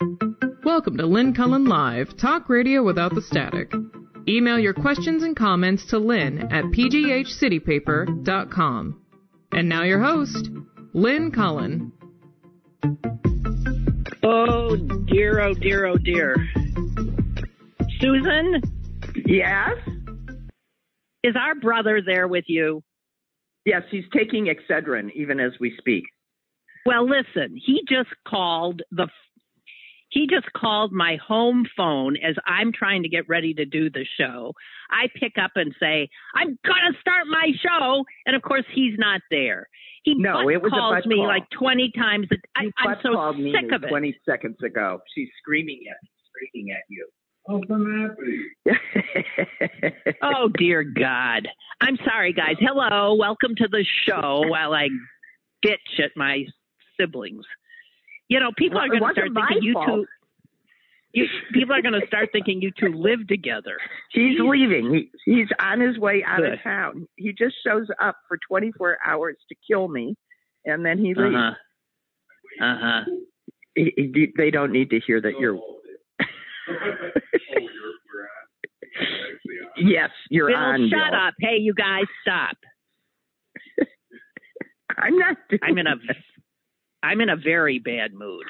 Welcome to Lynn Cullen Live, talk radio without the static. Email your questions and comments to lynn at pghcitypaper.com. And now your host, Lynn Cullen. Oh dear, oh dear, oh dear. Susan, Yes? is our brother there with you? Yes, he's taking Excedrin even as we speak. Well, listen, he just called the he just called my home phone as I'm trying to get ready to do the show. I pick up and say, "I'm gonna start my show," and of course he's not there. He No, it was a calls butt me call. like 20 times. A, I, You I'm so called me sick of it. 20 seconds ago. She's screaming at me, screaming at you. Oh, I'm happy. Oh dear God. I'm sorry guys. Hello. Welcome to the show while I bitch at my siblings. You know, people are going to start thinking you fault. two you, people are going to start thinking you two live together. He's leaving. He, he's on his way out Good. of town. He just shows up for 24 hours to kill me, and then he leaves. Uh-huh. Uh-huh. He- he- they don't need to hear that you're. yes, you're Bill, on. shut Bill. up. Hey, you guys stop. I'm not. Doing I'm in a that. I'm in a very bad mood.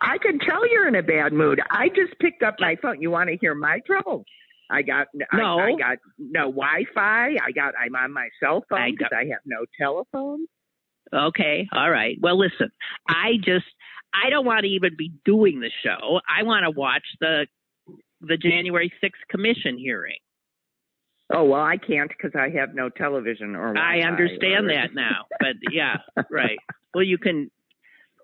I can tell you're in a bad mood. I just picked up my phone. You want to hear my trouble? I got No. I, I got no Wi-Fi. I got I'm on my cell I phone because I have no telephone. Okay, all right. Well, listen, I just I don't want to even be doing the show. I want to watch the the January 6th commission hearing. Oh well, I can't because I have no television or. I Wi-Fi understand or- that now. But yeah, right. Well, you can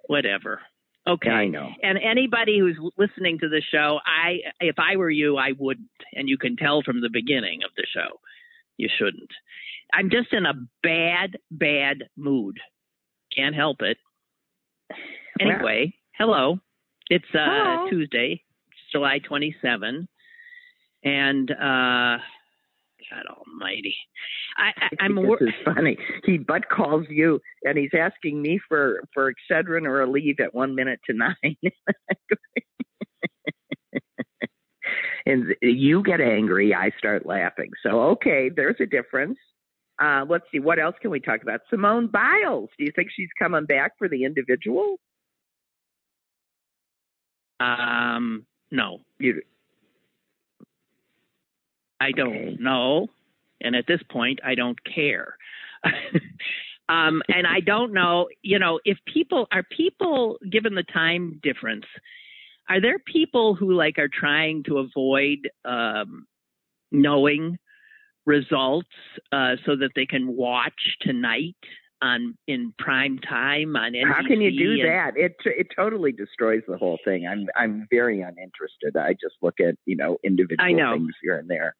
whatever. Okay. I know. And anybody who's listening to the show, I if I were you, I wouldn't. And you can tell from the beginning of the show, you shouldn't. I'm just in a bad, bad mood. Can't help it. Anyway, hello. It's uh Hello. Tuesday, July 27, and uh God Almighty, I, I I'm this wor- is funny. He butt calls you, and he's asking me for for Excedrin or a leave at one minute to nine. and you get angry, I start laughing. So okay, there's a difference. Uh, let's see, what else can we talk about? Simone Biles. Do you think she's coming back for the individual? um no, You, I don't know. And at this point, I don't care. um, and I don't know, you know, if people are people, given the time difference, are there people who like are trying to avoid um, knowing results uh, so that they can watch tonight on in prime time on NBC? how can you do that? It it totally destroys the whole thing. I'm I'm very uninterested. I just look at you know individual know. things here and there.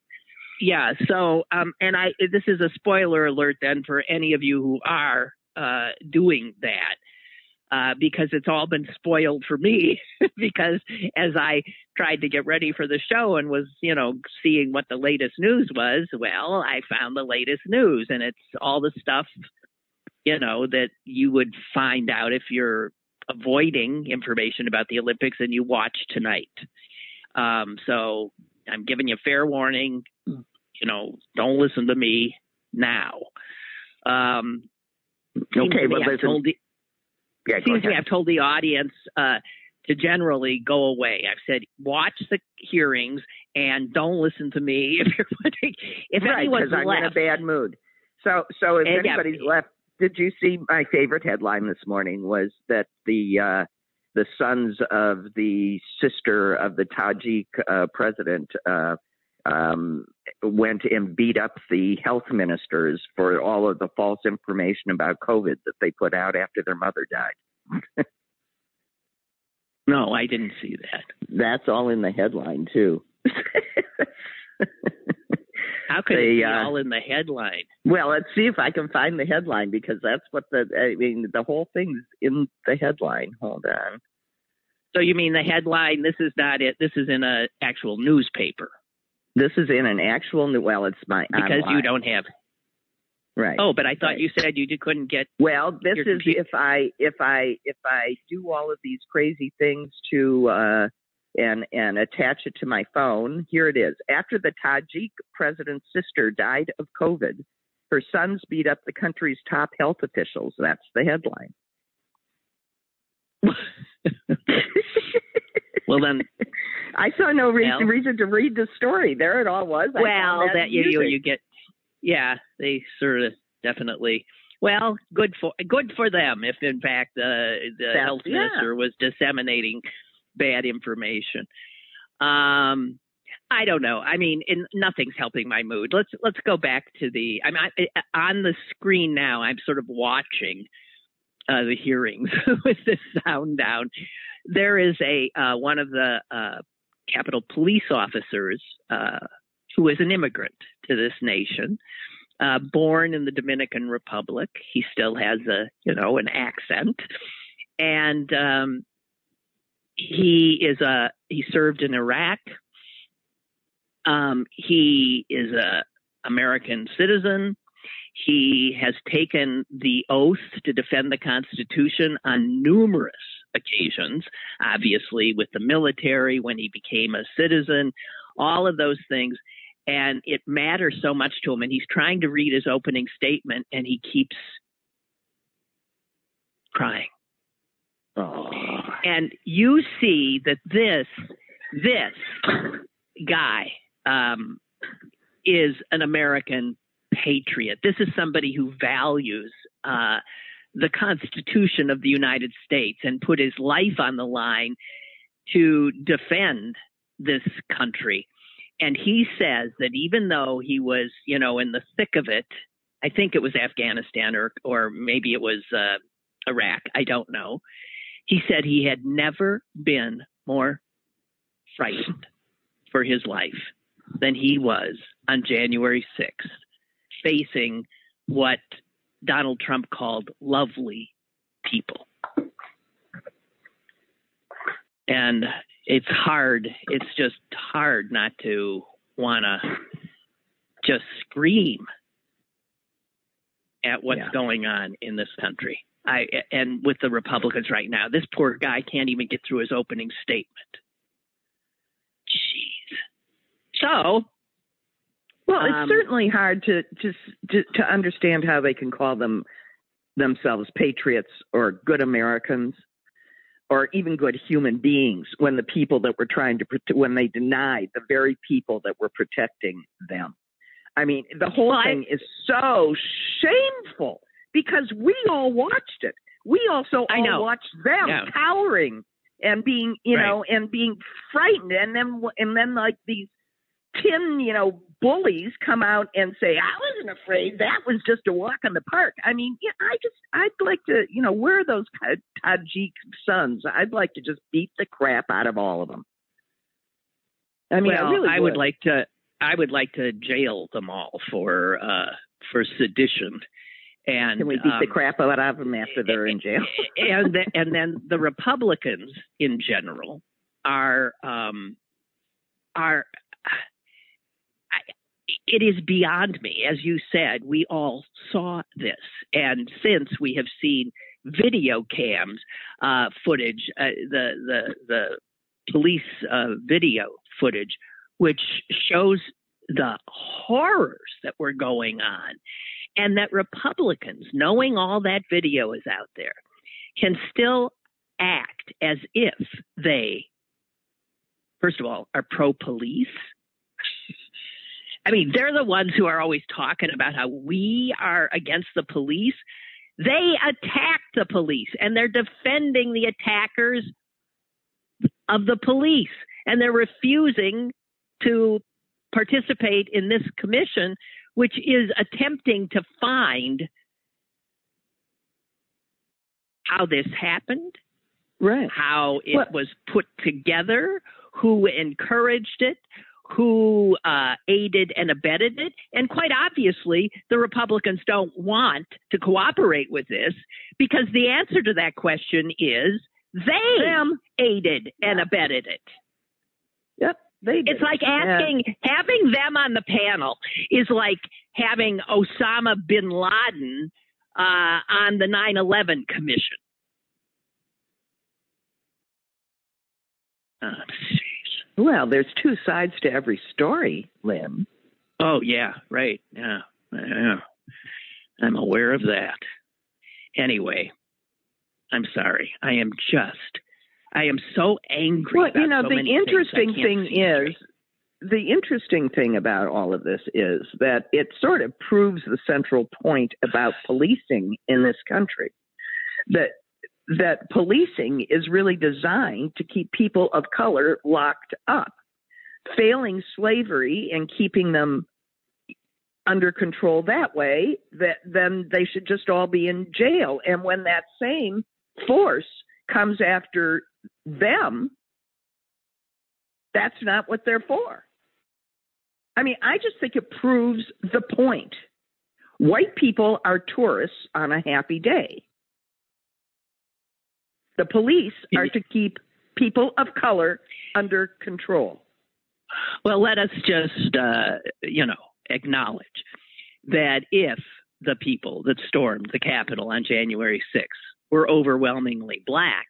Yeah. So, um, and I this is a spoiler alert then for any of you who are uh, doing that. Uh, because it's all been spoiled for me because as I tried to get ready for the show and was, you know, seeing what the latest news was, well, I found the latest news and it's all the stuff, you know, that you would find out if you're avoiding information about the Olympics and you watch tonight. Um, so I'm giving you fair warning. You know, don't listen to me now. Um, Okay, but I've listen. told the, Yeah, seems to me. I've told the audience uh, to generally go away. I've said watch the hearings and don't listen to me if you're wondering if right, anyone's I'm in a bad mood. So, so if And, yeah, anybody's left, did you see my favorite headline this morning was that the uh, the sons of the sister of the Tajik uh, president uh, um, went and beat up the health ministers for all of the false information about COVID that they put out after their mother died. no, I didn't see that. That's all in the headline too. How could They, it be uh, all in the headline? Well, let's see if I can find the headline because that's what the I mean the whole thing's in the headline. Hold on. So you mean the headline? This is not it. This is in a actual newspaper This is in an actual new well, it's my because you don't have. Right. Oh, but I thought right. you said you couldn't get. Well, this is compu- if I if I if I do all of these crazy things to uh, and and attach it to my phone. Here it is. After the Tajik president's sister died of COVID, her sons beat up the country's top health officials. That's the headline. well, then. I saw no reason, Well- reason to read the story. There it all was. I well, found that you, you you get. Yeah, they sort of definitely. Well, good for good for them if in fact uh, the That's- health yeah. minister was disseminating bad information. Um, I don't know. I mean, in, nothing's helping my mood. Let's let's go back to the. I'm I, on the screen now. I'm sort of watching uh, the hearings with the sound down. There is a uh, one of the uh, Capitol police officers uh, who is an immigrant to this nation, uh, born in the Dominican Republic. He still has a you know an accent, and um, he is a he served in Iraq. Um, he is a American citizen. He has taken the oath to defend the Constitution on numerous occasions, obviously with the military, when he became a citizen, all of those things. And it matters so much to him. And he's trying to read his opening statement and he keeps crying. Oh. And you see that this, this guy um, is an American patriot. This is somebody who values uh, the Constitution of the United States and put his life on the line to defend this country. And he says that even though he was, you know, in the thick of it, I think it was Afghanistan or or maybe it was uh, Iraq. I don't know. He said he had never been more frightened for his life than he was on January 6th, facing what Donald Trump called lovely people. And it's hard, it's just hard not to want to just scream at what's Yeah. going on in this country. I and with the Republicans right now, this poor guy can't even get through his opening statement. Jeez. So, Well, Um, it's certainly hard to, to to to understand how they can call them themselves patriots or good Americans or even good human beings when the people that were trying to when they denied the very people that were protecting them. I mean, the whole Well, I- thing is so shameful because we all watched it. We also I all know. watched them Yeah. cowering and being, you Right. know, and being frightened, and then and then like these tin, you know, bullies come out and say, "I wasn't afraid. That was just a walk in the park." I mean, yeah, I just, I'd like to, you know, where are those Ta- Tajik sons? I'd like to just beat the crap out of all of them. I mean, well, I really would like to. I would like to jail them all for uh, for sedition. And Can we beat the um, crap out of them after they're in jail? and the, and then the Republicans in general are um, are. It is beyond me, as you said. We all saw this, and since we have seen video cams uh, footage, uh, the the the police uh, video footage, which shows the horrors that were going on, and that Republicans, knowing all that video is out there, can still act as if they, first of all, are pro police. I mean, they're the ones who are always talking about how we are against the police. They attack the police and they're defending the attackers of the police. And they're refusing to participate in this commission, which is attempting to find how this happened, Right. how it was put together, who encouraged it, who uh, aided and abetted it. And quite obviously, the Republicans don't want to cooperate with this because the answer to that question is they Them. aided and abetted it. Yep. They it's like asking yeah. having them on the panel is like having Osama bin Laden uh, on the 9/11 commission. Oh, well, there's two sides to every story, Lynn. Oh yeah, right. Yeah, yeah. I'm aware of that. Anyway, I'm sorry. I am just. I am so angry. Well, you know, so the interesting thing is. The interesting thing about all of this is that it sort of proves the central point about policing in this country. That that policing is really designed to keep people of color locked up. Failing slavery and keeping them under control that way, that then they should just all be in jail. And when that same force comes after them, that's not what they're for. I mean, I just think it proves the point. White people are tourists on a happy day. The police are to keep people of color under control. Well, let us just, uh, you know, acknowledge that if the people that stormed the Capitol on January 6th were overwhelmingly black,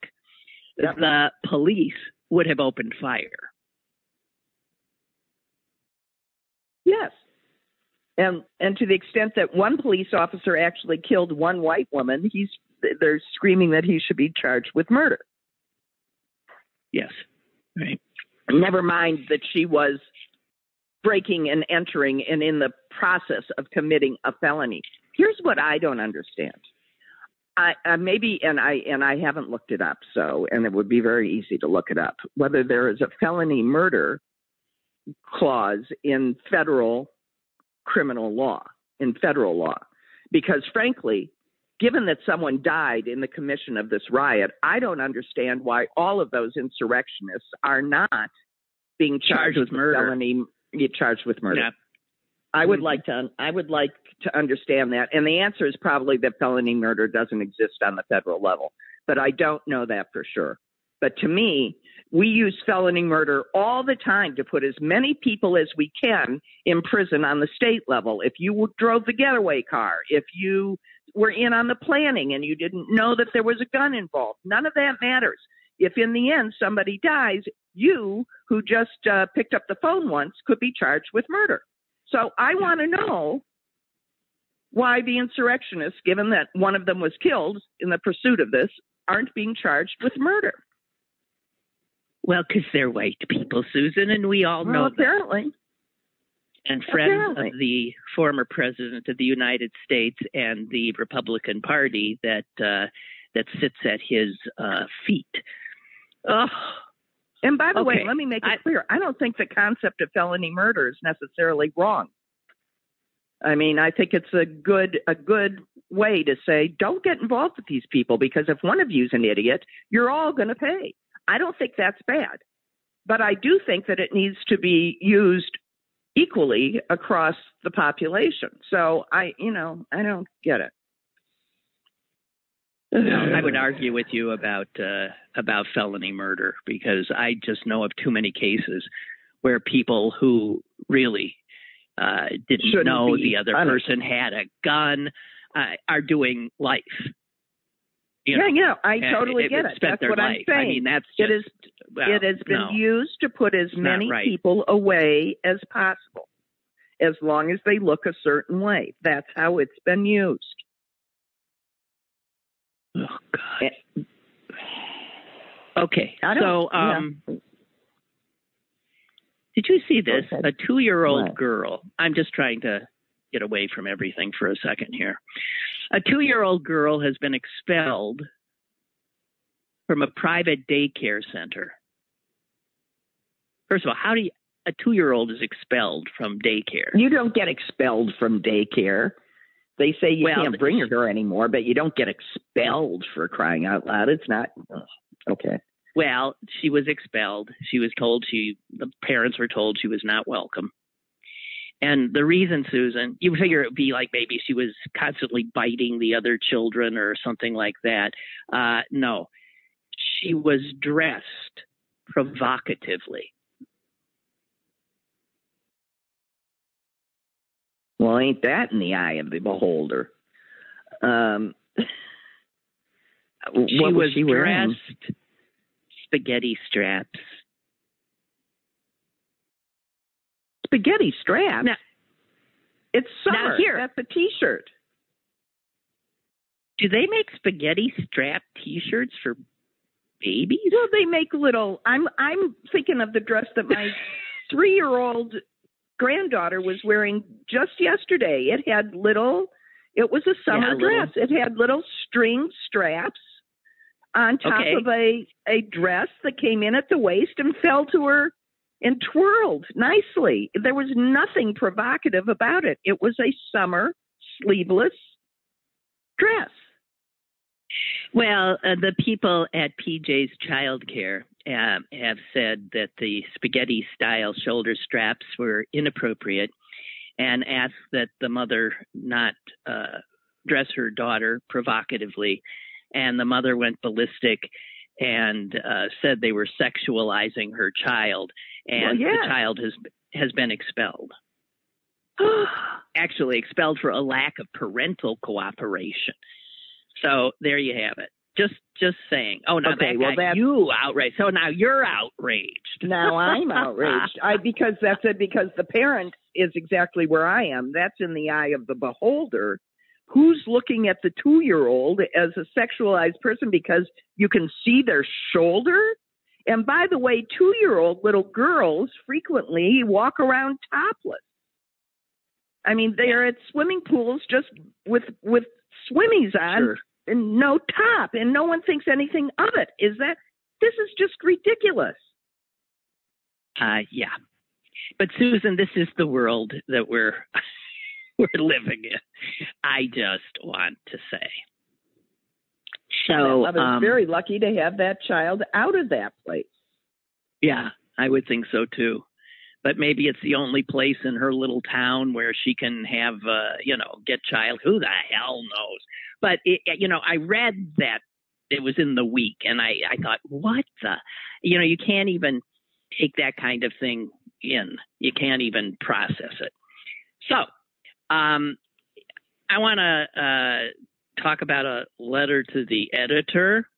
yep. the police would have opened fire. Yes. And and to the extent that one police officer actually killed one white woman, he's they're screaming that he should be charged with murder. Yes. Right. Never mind that she was breaking and entering and in the process of committing a felony. Here's what I don't understand. I, uh, maybe, and I and I haven't looked it up, so and it would be very easy to look it up. Whether there is a felony murder clause in federal criminal law, in federal law, because frankly, given that someone died in the commission of this riot, I don't understand why all of those insurrectionists are not being charged, charged with murder. felony charged with murder. Yeah. I would mm-hmm. like to I would like to understand that. And the answer is probably that felony murder doesn't exist on the federal level. But I don't know that for sure. But to me, we use felony murder all the time to put as many people as we can in prison on the state level. If you drove the getaway car, if you were in on the planning and you didn't know that there was a gun involved. None of that matters. If in the end somebody dies, you, who just uh, picked up the phone once, could be charged with murder. So I want to know why the insurrectionists, given that one of them was killed in the pursuit of this, aren't being charged with murder. Well, because they're white people, Susan, and we all well, know apparently. That and friends of the former president of the United States and the Republican Party that uh, that sits at his uh, feet. Oh. And by the okay. way, let me make it I, clear: I don't think the concept of felony murder is necessarily wrong. I mean, I think it's a good a good way to say don't get involved with these people because if one of you's an idiot, you're all going to pay. I don't think that's bad. But I do think that it needs to be used equally across the population. So I, you know, I don't get it. I would argue with you about uh, about felony murder because I just know of too many cases where people who really uh, didn't Shouldn't know the other punished. person had a gun uh, are doing life. You know, yeah, yeah, I totally it, get it. That's what life. I'm saying. I mean, that's just, it is. Well, it has been no, used to put as many right. people away as possible, as long as they look a certain way. That's how it's been used. Oh God. Eh. Okay, so um, yeah. did you see this? A two-year-old girl. I'm just trying to get away from everything for a second here. A two year old girl has been expelled from a private daycare center. First of all, how do you, a two year old is expelled from daycare? You don't get expelled from daycare. They say you well, can't bring her anymore, but you don't get expelled for crying out loud. It's not okay. Well, she was expelled. She was told she the parents were told she was not welcome. And the reason, Susan, you figure it would be like maybe she was constantly biting the other children or something like that. Uh, no, she was dressed provocatively. Well, ain't that in the eye of the beholder? Um, she what was she wearing? dressed spaghetti straps. Spaghetti straps. Now- it's now summer. here- That's a T-shirt. Do they make spaghetti strap T-shirts for babies? Well, they make little. I'm I'm thinking of the dress that my three-year-old granddaughter was wearing just yesterday. It had little. It was a summer Yeah, dress. It had little string straps on top Okay. of a a dress that came in at the waist and fell to her and twirled nicely. There was nothing provocative about it. It was a summer sleeveless dress. Well, uh, the people at PJ's Childcare uh, have said that the spaghetti style shoulder straps were inappropriate and asked that the mother not uh, dress her daughter provocatively. And the mother went ballistic and uh, said they were sexualizing her child, and Well, yeah. the child has has been expelled. Actually, expelled for a lack of parental cooperation. So there you have it. Just just saying. Oh, now Okay, that well, got you outraged. So now you're outraged. now I'm outraged. I because that's it because the parent is exactly where I am. That's in the eye of the beholder. Who's looking at the two year old as a sexualized person because you can see their shoulder? And by the way, two year old little girls frequently walk around topless. I mean, they're at swimming pools just with with swimmies on Sure. and no top, and no one thinks anything of it. Is that this is just ridiculous? Uh, yeah. But Susan, this is the world that we're we're living in. I just want to say. So I was um, very lucky to have that child out of that place. Yeah, I would think so too. But maybe it's the only place in her little town where she can have, uh, you know, get child. Who the hell knows? But it, you know, I read that it was in the week, and I, I thought, what the? You know, you can't even take that kind of thing in. You can't even process it. So, um, I want to uh, talk about a letter to the editor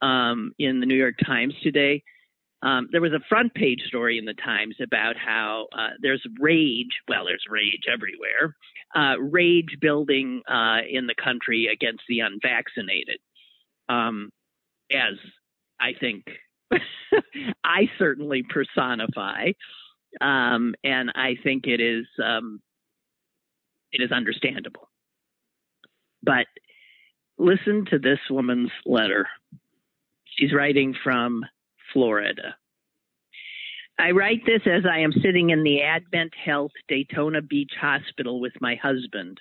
um, in the New York Times today. Um, there was a front page story in the Times about how uh, there's rage. Well, there's rage everywhere. Uh, rage building uh, in the country against the unvaccinated. Um, as I think I certainly personify, um, and I think it is um, it is understandable. But listen to this woman's letter. She's writing from Florida. I write this as I am sitting in the Advent Health Daytona Beach Hospital with my husband,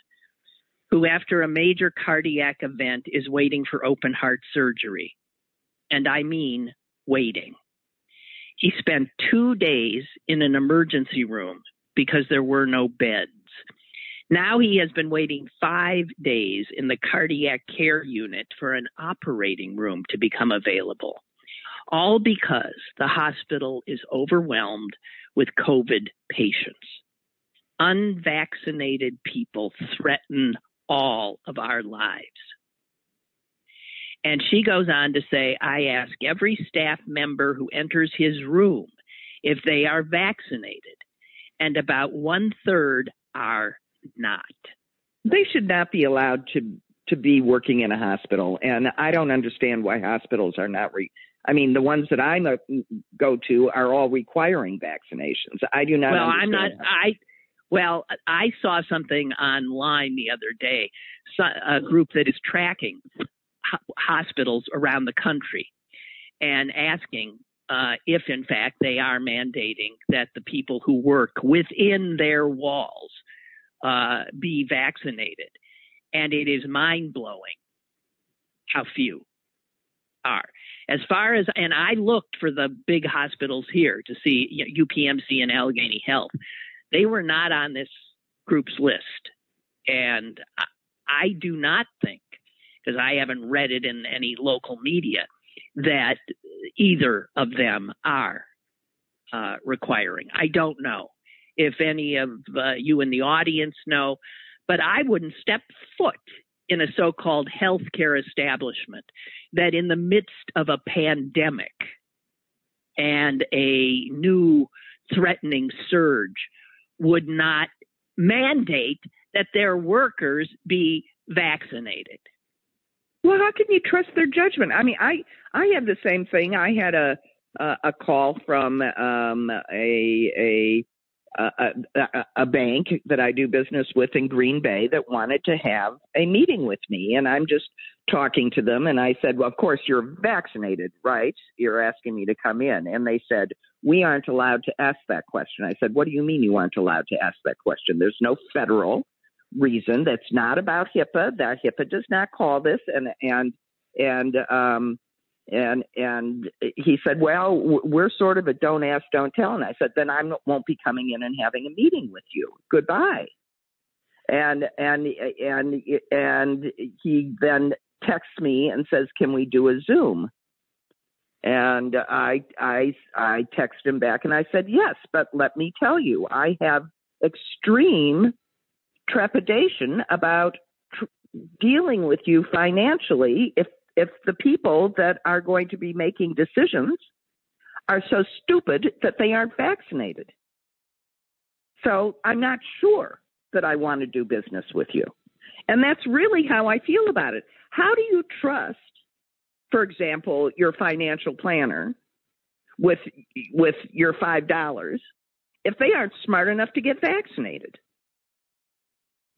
who, after a major cardiac event, is waiting for open heart surgery. And I mean waiting. He spent two days in an emergency room because there were no beds. Now he has been waiting five days in the cardiac care unit for an operating room to become available all because the hospital is overwhelmed with COVID patients. Unvaccinated people threaten all of our lives. And she goes on to say, I ask every staff member who enters his room if they are vaccinated, and about one third are not. They should not be allowed to to be working in a hospital, and I don't understand why hospitals are not. Re- I mean, the ones that I go to are all requiring vaccinations. I do not. well, I'm not. that. I well, I saw something online the other day. A group that is tracking hospitals around the country and asking uh, if, in fact, they are mandating that the people who work within their walls uh, be vaccinated. And it is mind blowing how few are. As far as, and I looked for the big hospitals here to see you know, UPMC and Allegheny Health. They were not on this group's list. And I, I do not think, because I haven't read it in any local media, that either of them are uh, requiring. I don't know. if any of uh, you in the audience know, but I wouldn't step foot in a so called healthcare establishment that, in the midst of a pandemic and a new threatening surge, would not mandate that their workers be vaccinated. Well, how can you trust their judgment? I mean, I I have the same thing. I had a a, a call from um, a a, a, a bank that I do business with in Green Bay that wanted to have a meeting with me. And I'm just talking to them. And I said, Well, of course, you're vaccinated, right? You're asking me to come in. And they said, We aren't allowed to ask that question. I said, What do you mean you aren't allowed to ask that question? There's no federal reason that's not about HIPAA. That HIPAA does not call this. And, and, and, um, and and he said, "Well, we're sort of a don't ask, don't tell." And I said, "Then I won't be coming in and having a meeting with you. Goodbye." And and and and he then texts me and says, "Can we do a Zoom?" And I I I text him back and I said, "Yes, but let me tell you, I have extreme trepidation about tr- dealing with you financially if if the people that are going to be making decisions are so stupid that they aren't vaccinated. So I'm not sure that I want to do business with you. And that's really how I feel about it. How do you trust, for example, your financial planner with with your five dollars if they aren't smart enough to get vaccinated?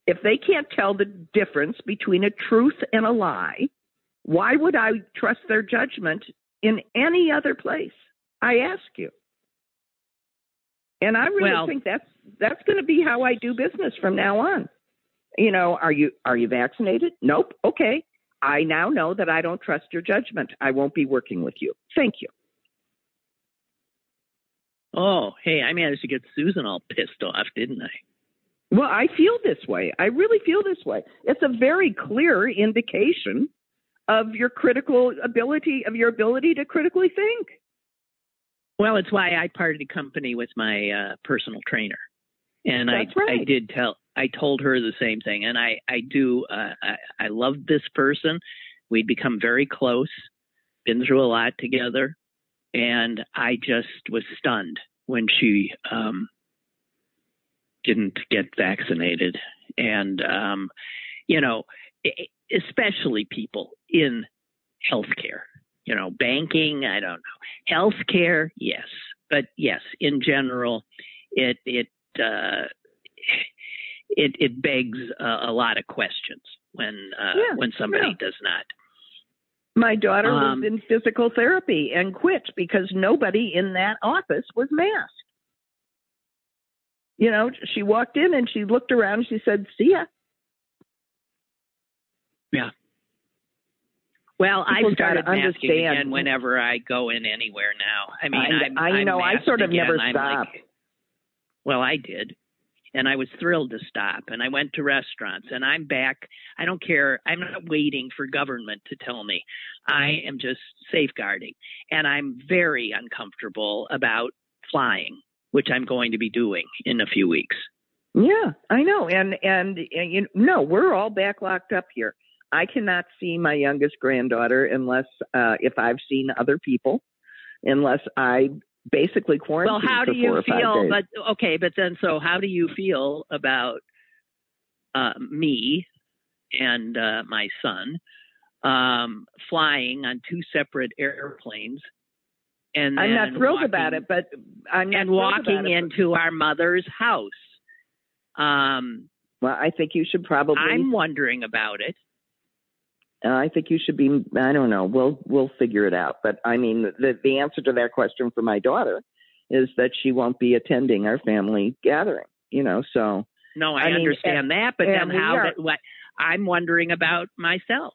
If they can't tell the difference between a truth and a lie, why would I trust their judgment in any other place? I ask you. And I really well, think that's that's going to be how I do business from now on. You know, are you are you vaccinated? Nope. Okay. I now know that I don't trust your judgment. I won't be working with you. Thank you. Oh, hey, I managed to get Susan all pissed off, didn't I? Well, I feel this way. I really feel this way. It's a very clear indication of your critical ability of your ability to critically think. Well, it's why I parted company with my uh, personal trainer, and That's I right. I did tell I told her the same thing, and I I do uh, I I love this person. We'd become very close, been through a lot together, and I just was stunned when she um, didn't get vaccinated, and um, you know especially people in healthcare. You know, banking, I don't know. Healthcare, yes. But yes, in general, it it uh, it it begs a, a lot of questions when uh, yeah, when somebody yeah. does not. My daughter Um, was in physical therapy and quit because nobody in that office was masked. You know, she walked in and she looked around and she said, "See ya." Yeah. Well, People I started masking again whenever I go in anywhere now. I mean, I- I'm, I I'm know, I sort of again. never I'm stopped. Like, well, I did. And I was thrilled to stop. And I went to restaurants and I'm back. I don't care. I'm not waiting for government to tell me. I am just safeguarding. And I'm very uncomfortable about flying, which I'm going to be doing in a few weeks. Yeah, I know. And and, and you know, no, we're all back locked up here. I cannot see my youngest granddaughter unless uh if I've seen other people, unless I basically quarantine Well, how do you four or five feel? But okay, but then so how do you feel about uh, me and uh, my son um, flying on two separate airplanes? And I'm not thrilled walking- about it, but I'm and walking it, into our mother's house. Um, Well, I think you should probably. I'm wondering about it. Uh, I think you should be. I don't know. We'll we'll figure it out. But I mean, the the answer to that question for my daughter is that she won't be attending our family gathering. You know, so No, I, I mean, understand that, but then how? are- That, what I'm wondering about myself.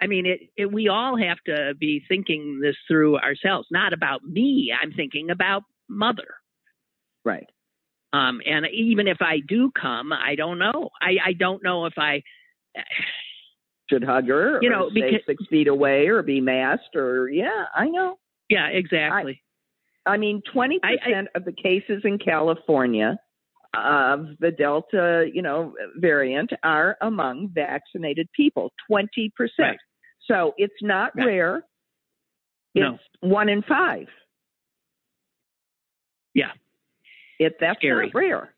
I mean, it, it. We all have to be thinking this through ourselves, not about me. I'm thinking about mother. right. Um, and even if I do come, I don't know. I, I don't know if I. Should hug her, You or know, stay because- six feet away, or be masked, or yeah, I know. Yeah, exactly. I mean, twenty percent of the cases in California of the Delta, you know, variant are among vaccinated people, 20%. Right. So it's not Right. rare. It's No. one in five. Yeah. It that's Scary. not rare.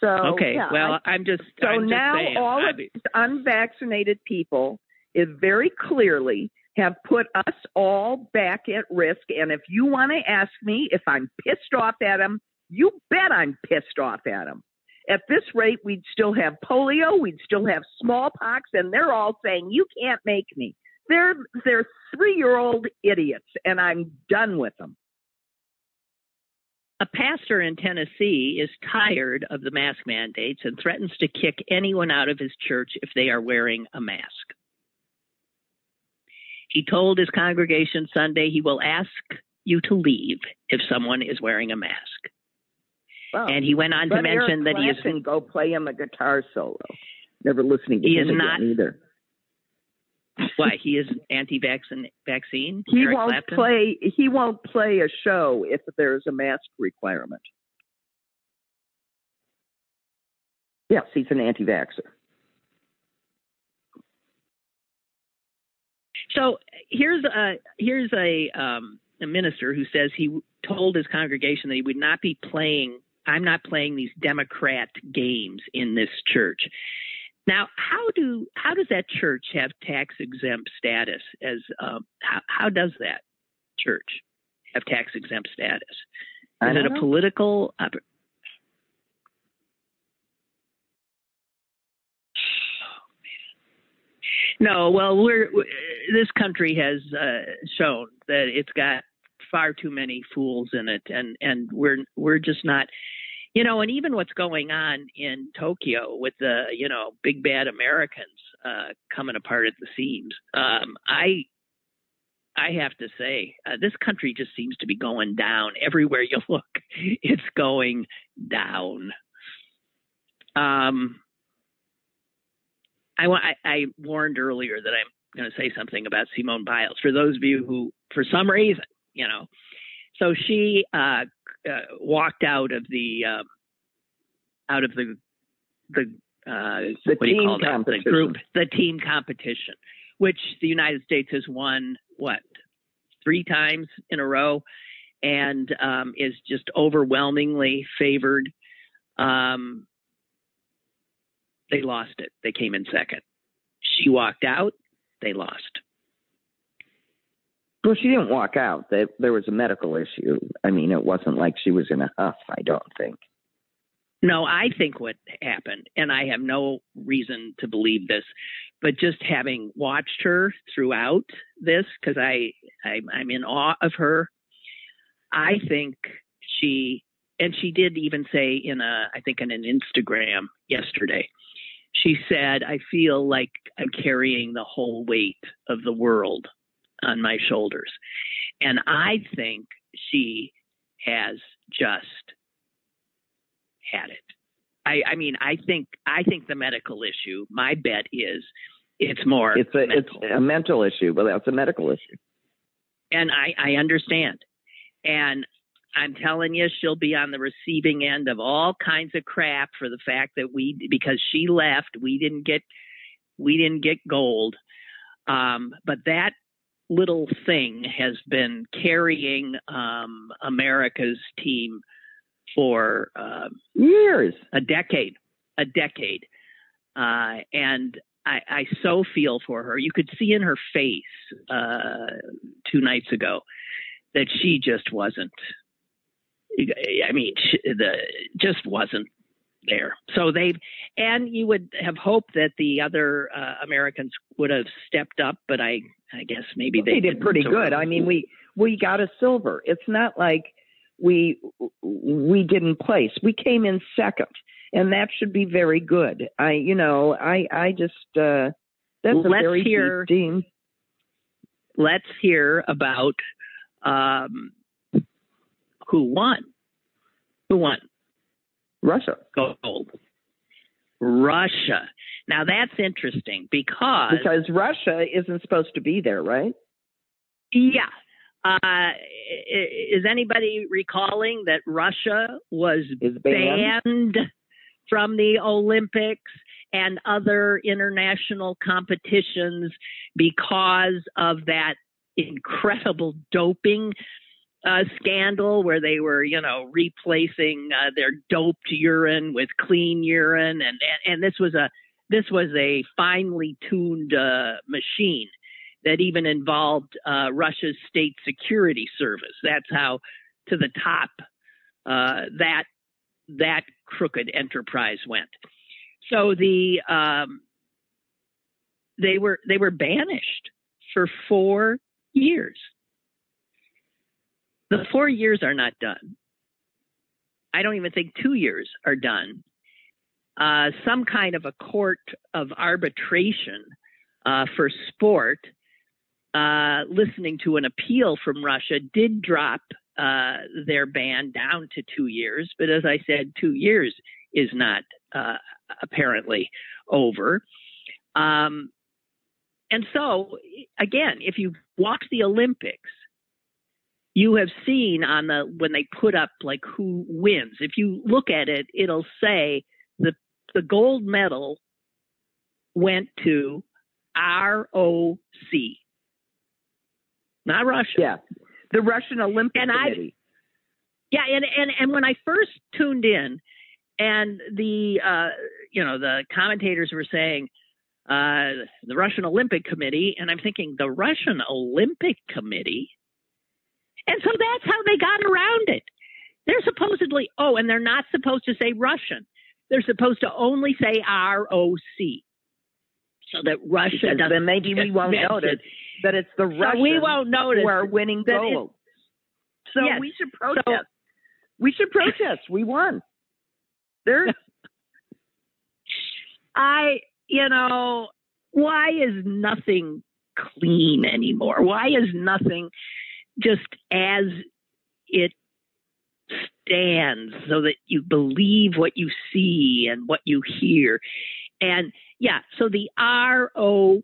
So Okay. yeah, well, I- I'm just. so I'm just now saying, all I of these unvaccinated people is very clearly have put us all back at risk. And if you want to ask me if I'm pissed off at them, you bet I'm pissed off at them. At this rate, we'd still have polio, we'd still have smallpox, and they're all saying you can't make me. They're they're three year old idiots, and I'm done with them. A pastor in Tennessee is tired of the mask mandates and threatens to kick anyone out of his church if they are wearing a mask. He told his congregation Sunday he will ask you to leave if someone is wearing a mask. And he went on to mention Eric that he is Clapton go play him a guitar solo. Never listening to He him is not- either. Why he is anti-vaccine vaccine. He Eric won't Clapton? play. He won't play a show if there's a mask requirement. Yes, he's an anti-vaxer. So here's a here's a um, a minister who says he told his congregation that he would not be playing. I'm not playing these Democrat games in this church. Now, how do how does that church have tax exempt status? As um, how how does that church have tax exempt status? Is it a know. political? opp- No, well, we're we- this country has uh, shown that it's got far too many fools in it, and and we're we're just not, you know, and even what's going on in Tokyo with the you know big bad Americans uh, coming apart at the seams. Um, I I have to say, uh, this country just seems to be going down everywhere you look. It's going down. Um, I, I, I warned earlier that I'm going to say something about Simone Biles. For those of you who, for some reason, you know, so she uh, uh, walked out of the um, out of the the uh, The what do you team call that? The group, the team competition, which the United States has won what three times in a row, and um, is just overwhelmingly favored. Um, they lost it. They came in second. She walked out. They lost. Well, she didn't walk out. There, there was a medical issue. I mean, it wasn't like she was in a huff. I don't think. No, I think what happened, and I have no reason to believe this, but just having watched her throughout this, because I, I I'm in awe of her. I think she, and she did even say in a, I think in an Instagram yesterday, she said, "I feel like I'm carrying the whole weight of the world on my shoulders," and I think she has just had it. I, I mean, I think I think the medical issue. My bet is it's more. It's a it's mental. a mental issue, but that's a medical issue. and I, I understand. And I'm telling you, she'll be on the receiving end of all kinds of crap for the fact that we, because she left, we didn't get, we didn't get gold. Um, but that little thing has been carrying um, America's team for um, Years. a decade, a decade. Uh, and I, I so feel for her. You could see in her face uh, two nights ago that she just wasn't. I mean, she, the just wasn't there. So they, and you would have hoped that the other uh, Americans would have stepped up, but I, I guess maybe they, They did pretty good. I mean, we we got a silver. It's not like we we didn't place. We came in second, and that should be very good. I you know I I just uh that's a Let's very hear- deep team. let's hear about um, who won. Who won Russia. gold? Russia. Now that's interesting because, Because Russia isn't supposed to be there, right? yeah, Uh, is anybody recalling that Russia was banned. banned from the Olympics and other international competitions because of that incredible doping uh, scandal where they were, you know, replacing uh, their doped urine with clean urine, and, and this was a this was a finely tuned uh, machine that even involved uh, Russia's state security service. That's how to the top uh, that that crooked enterprise went. So the um, they were they were banished for four years. The four years are not done. I don't even think two years are done. Uh, some kind of a court of arbitration uh, for sport, uh, listening to an appeal from Russia, did drop uh, their ban down to two years. But as I said, two years is not uh, apparently over. Um, and so, again, if you watch the Olympics, you have seen on the when they put up like who wins. If you look at it, it'll say the the gold medal went to ROC, not Russia. Yeah, the Russian Olympic and Committee. I, yeah, and and and when I first tuned in, and the uh, you know the commentators were saying uh, the Russian Olympic Committee, and I'm thinking the Russian Olympic Committee and so that's how they got around it. They're supposedly, oh, and they're not supposed to say Russian. They're supposed to only say ROC. So that Russia doesn't. Then maybe we won't notice that it's the Russians so we won't notice who are winning gold. So yes. we should protest. So, we should protest. we won. There's. I, you know, why is nothing clean anymore? Why is nothing just as it stands so that you believe what you see and what you hear. And yeah, so the ROC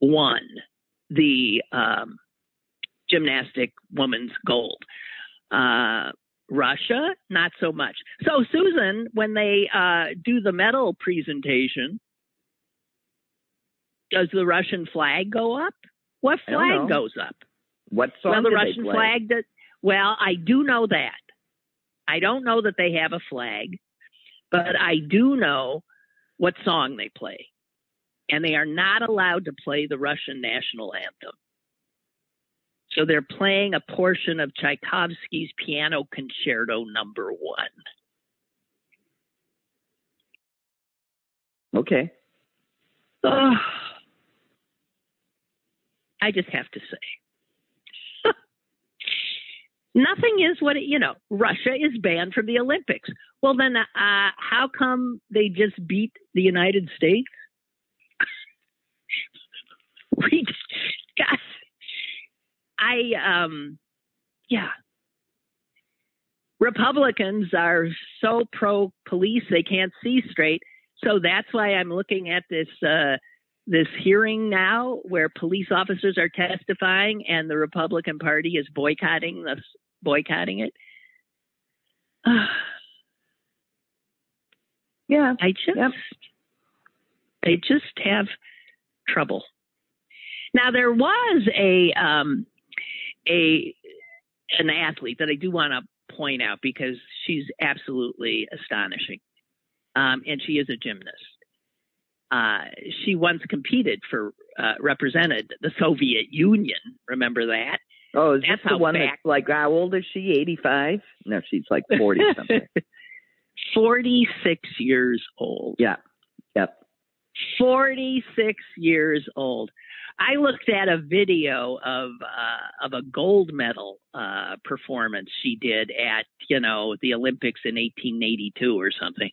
won the um, gymnastic woman's gold. Uh, Russia, not so much. So, Susan, when they uh, do the medal presentation, does the Russian flag go up? What flag goes up? What song well, the Russian flag. That, well, I do know that. I don't know that they have a flag, but I do know what song they play. And they are not allowed to play the Russian national anthem. So they're playing a portion of Tchaikovsky's Piano Concerto Number One. Okay. Oh, I just have to say nothing is what it, you know. Russia is banned from the Olympics. Well, then, uh, how come they just beat the United States? we, I, um, yeah. Republicans are so pro police they can't see straight. So that's why I'm looking at this uh, this hearing now where police officers are testifying and the Republican Party is boycotting the boycotting it. yeah, I just yep. they just have trouble. Now there was a um, a an athlete that I do want to point out because she's absolutely astonishing, um, and she is a gymnast. Uh, she once competed for uh, represented the Soviet Union. Remember that? Oh, is That's this the one back- that's like how old is she? Eighty five? No, she's like forty something. 46 years old. Yeah. Yep. 46 years old. I looked at a video of uh, of a gold medal uh, performance she did at you know the Olympics in 1882 or something.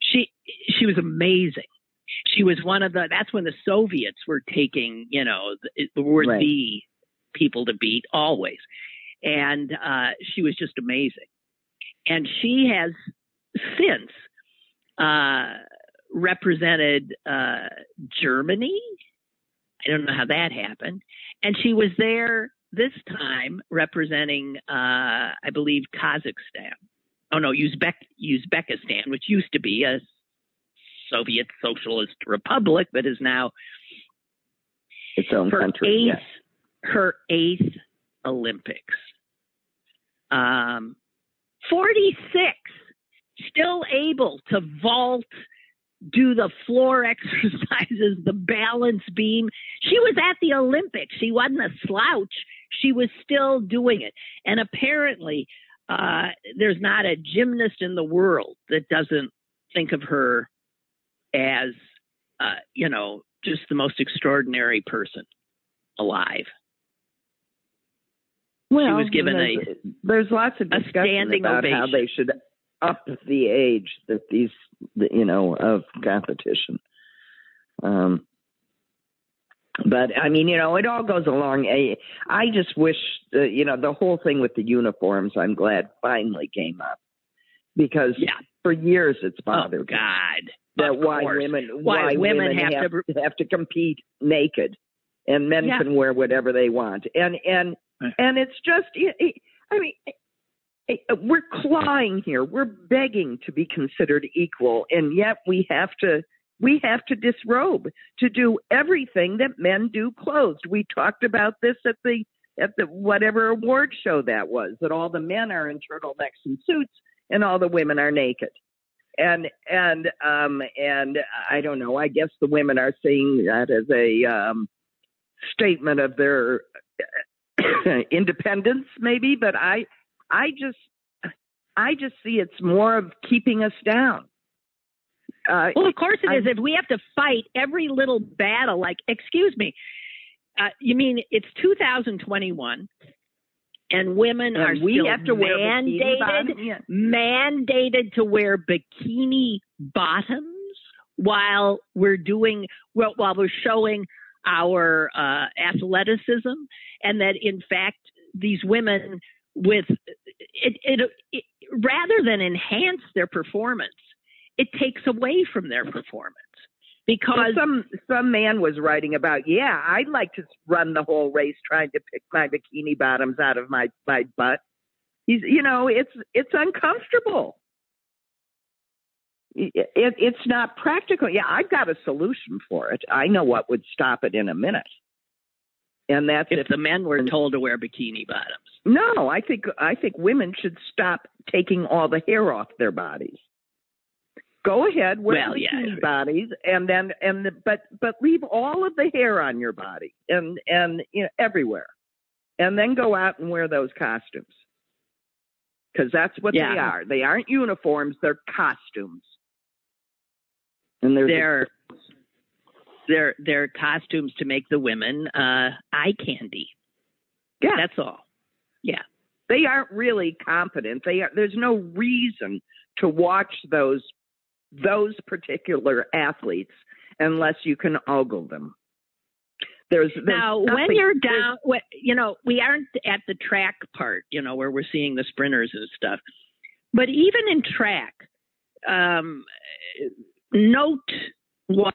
She she was amazing. She was one of the. That's when the Soviets were taking you know were Right. the people to beat always, and uh, she was just amazing. And she has since uh, represented uh, Germany. I don't know how that happened. And she was there this time representing, uh, I believe, Kazakhstan. Oh no, Uzbek Uzbekistan, which used to be a Soviet Socialist Republic, but is now its own country. Eighth, Her eighth Olympics. Um, 46, still able to vault, do the floor exercises, the balance beam. She was at the Olympics. She wasn't a slouch. She was still doing it. And apparently, uh, there's not a gymnast in the world that doesn't think of her as, uh, you know, just the most extraordinary person alive. Well, she was given there's, a there's lots of discussion about how they should up the age that these you know of competition. Um, but I mean, you know, it all goes along. I, I just wish, uh, you know, the whole thing with the uniforms. I'm glad finally came up because yeah. for years it's Oh God. bothered that why women Why women have have, to- have to compete naked and men Yeah. can wear whatever they want and and. And it's just i mean we're clawing here. We're begging to be considered equal. And yet we have to we have to disrobe to do everything that men do clothed. We talked about this at the at the whatever award show that was that all the men are in turtlenecks and suits and all the women are naked. And and um and I don't know. I guess the women are seeing that as a um statement of their independence, maybe. But I I just I just see it's more of keeping us down. Uh, Well, of course it I- is. If we have to fight every little battle, like, excuse me, uh, you mean it's 2021, and women are we still have to wear mandated yeah. mandated to wear bikini bottoms while we're doing well, while we're showing our uh, athleticism, and that in fact these women with it, it, it rather than enhance their performance, it takes away from their performance because Well, some some man was writing about, yeah, I'd like to run the whole race trying to pick my bikini bottoms out of my my butt. He's, you know, it's it's uncomfortable. It, it, it's not practical. Yeah, I've got a solution for it. I know what would stop it in a minute, and that's if if the men were told to wear bikini bottoms. no. I think I think women should stop taking all the hair off their bodies. Go ahead, wear Well, bikini agree. bodies, and then and the, but but leave all of the hair on your body and and you know, everywhere, and then go out and wear those costumes because that's what Yeah. they are. They aren't uniforms; they're costumes. And They're they're they're costumes to make the women uh, eye candy. yeah, That's all. Yeah. they aren't really competent. They are, there's no reason to watch those those particular athletes unless you can ogle them. There's, there's now, when you're down, you know, we aren't at the track part, you know, where we're seeing the sprinters and stuff. But even in track, um, note what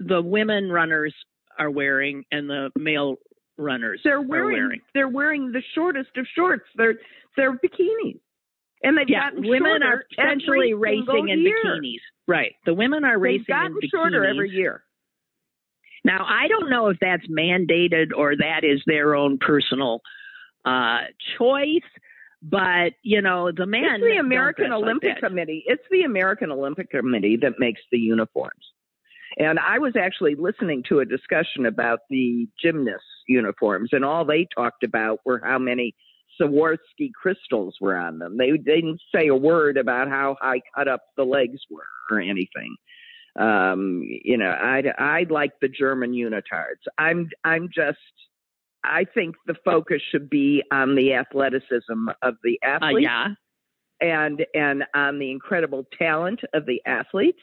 the women runners are wearing and the male runners they're are wearing, wearing. they're wearing the shortest of shorts. They're they're bikinis, and they've Yeah, gotten women are essentially racing in year. bikinis. Right. The women are They've racing gotten in bikinis. shorter every year. Now, I don't know if that's mandated or that is their own personal uh, choice, but you know, the men. It's the American dress like Olympic. Committee. It's the American Olympic Committee that makes the uniforms. And I was actually listening to a discussion about the gymnasts' uniforms, and all they talked about were how many Swarovski crystals were on them. They, they didn't say a word about how high cut up the legs were or anything. Um, you know, I I like the German unitards. I'm I'm just I think the focus should be on the athleticism of the Uh, athlete yeah. and and on the incredible talent of the athlete.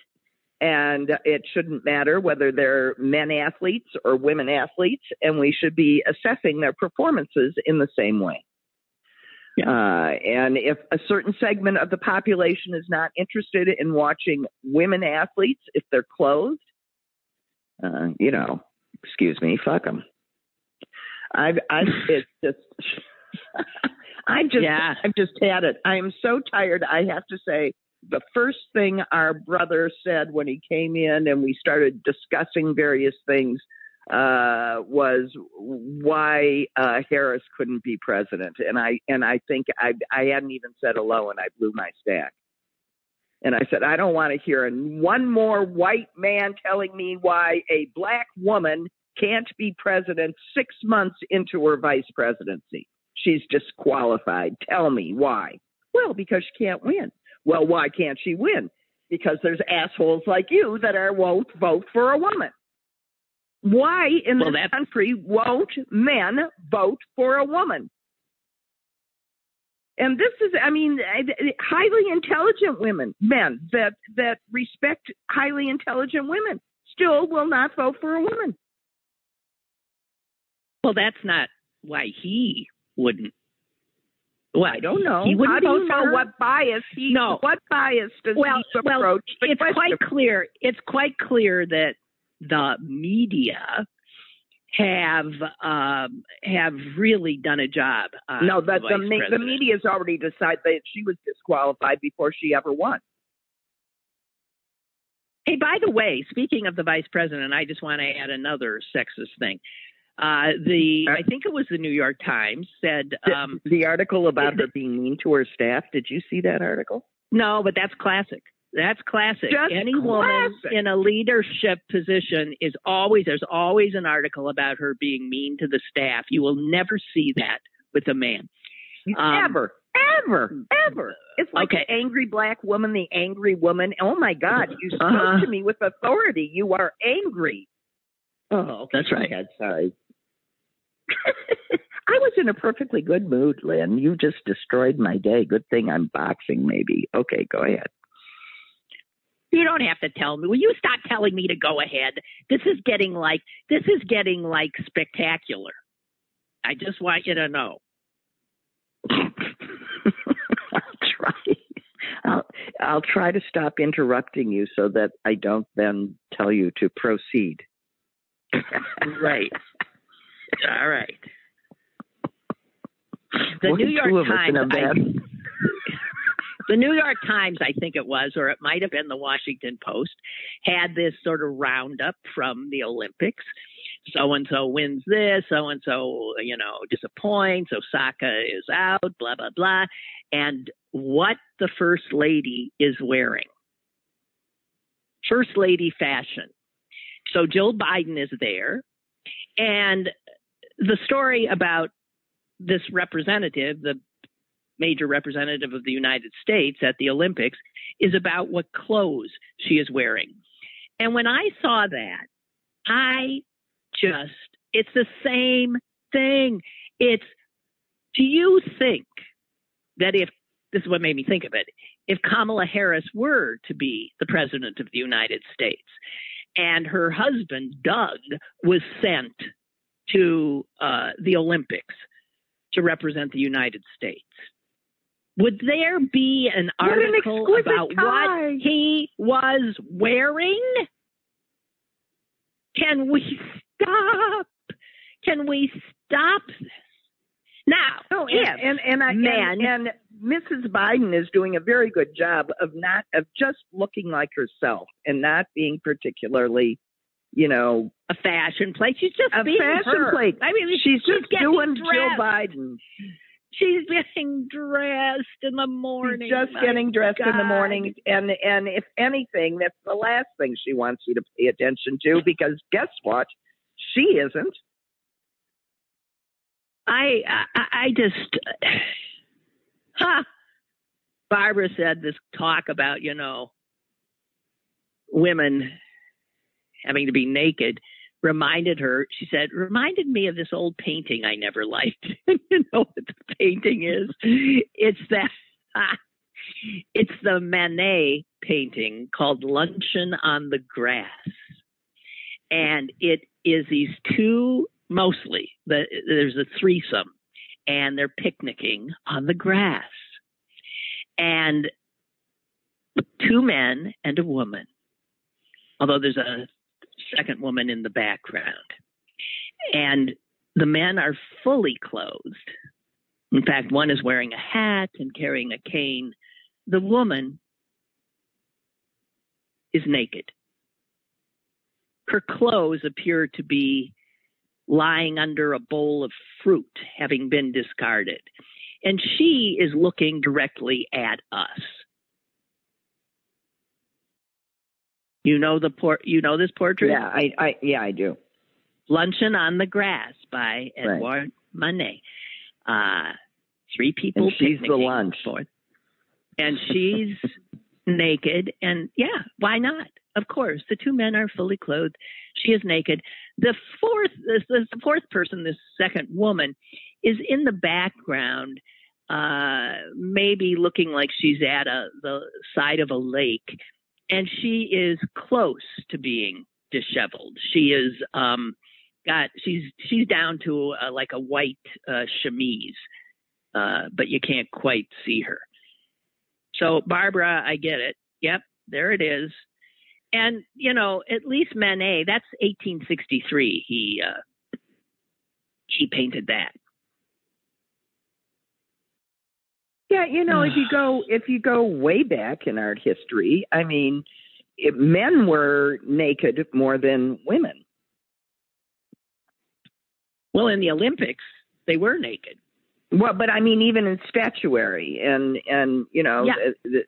And it shouldn't matter whether they're men athletes or women athletes, and we should be assessing their performances in the same way. Yeah. Uh, and if a certain segment of the population is not interested in watching women athletes if they're clothed, uh, you know, excuse me, fuck them. I've, I've, it's just, I've just, Yeah. I've just had it. I am so tired. I have to say, the first thing our brother said when he came in and we started discussing various things uh, was why uh, Harris couldn't be president, and I and I think I I hadn't even said hello, and I blew my stack. And I said, I don't want to hear one more white man telling me why a black woman can't be president six months into her vice presidency. She's disqualified. Tell me why. Well, because she can't win. Well, why can't she win? Because there's assholes like you that are won't vote for a woman. Why in Well, this country won't men vote for a woman? And this is, I mean, highly intelligent women, men that that respect highly intelligent women, still will not vote for a woman. Well, that's not why he wouldn't. Well, I don't know. He wouldn't How do you know her? what bias he? No. What bias does Well, he well, approach the it's question? quite clear. It's quite clear that the media have um, have really done a job. No, that the, vice me- the media's already decided that she was disqualified before she ever won. Hey, by the way, speaking of the vice president, I just want to add another sexist thing. Uh, the I think it was the New York Times said um, the, the article about her being mean to her staff. Did you see that article? no, but that's classic. That's classic. Just Any woman in a leadership position is always there's always an article about her being mean to the staff. You will never see that with a man. Um, ever, ever, ever. It's like Okay. the angry black woman, the angry woman. Oh my God, you spoke Uh-huh. to me with authority. You are angry. Oh, okay. That's right. Go ahead, sorry. I was in a perfectly good mood, Lynn. You just destroyed my day. Good thing I'm boxing, maybe. Okay, go ahead. You don't have to tell me. Will you stop telling me to go ahead? This is getting like this is getting like spectacular. I just want you to know. I'll try. I'll, I'll try to stop interrupting you so that I don't then tell you to proceed. Right. All right. The New York two of us Times. I- the New York Times, I think it was, or it might have been the Washington Post, had this sort of roundup from the Olympics. So and so wins this, so and so, you know, disappoints, Osaka is out, blah, blah, blah. And what the First Lady is wearing. First Lady fashion. So Jill Biden is there. And the story about this representative, the major representative of the United States at the Olympics, is about what clothes she is wearing. And when I saw that, I just, it's the same thing. It's, do you think that if, this is what made me think of it, if Kamala Harris were to be the president of the United States and her husband, Doug, was sent to uh, the Olympics to represent the United States, would there be an What an article about tie. what he was wearing? Can we stop? Can we stop this? Now, No, if and and and, I, man- and and Mrs. Biden is doing a very good job of not of just looking like herself and not being particularly, you know, a fashion plate, she's just a fashion her. plate. I mean, she's just getting doing Jill dressed. Biden. She's getting dressed in the morning. She's just My getting dressed in the morning, and and if anything, that's the last thing she wants you to pay attention to because guess what? She isn't. I I, I just ha. Barbara said this talk about you know women having to be naked reminded her. She said reminded me of this old painting I never liked. you know what the painting is? It's that. It's the Manet painting called Luncheon on the Grass. And it is these two, mostly, the, there's a threesome, and they're picnicking on the grass. And two men and a woman, although there's a second woman in the background. And the men are fully clothed. In fact, one is wearing a hat and carrying a cane. The woman is naked. Her clothes appear to be lying under a bowl of fruit, having been discarded. And she is looking directly at us. You know the por- you know this portrait? Yeah, I, I yeah, I do. Luncheon on the Grass by Edouard right. Manet. Uh, three people. And she's the lunch. Forth. And she's naked. And yeah, why not? Of course, the two men are fully clothed. She is naked. The fourth, the fourth person, this second woman, is in the background, uh, maybe looking like she's at a, the side of a lake, and she is close to being disheveled. She is um, got she's she's down to uh, like a white uh, chemise, uh, but you can't quite see her. So Barbara, I get it. Yep, there it is. And you know, at least Manet, that's 1863. He uh, he painted that. Yeah, you know, if you go if you go way back in art history, I mean, it, men were naked more than women. Well, in the Olympics, they were naked. Well, but I mean, even in statuary and and you know, yeah. the,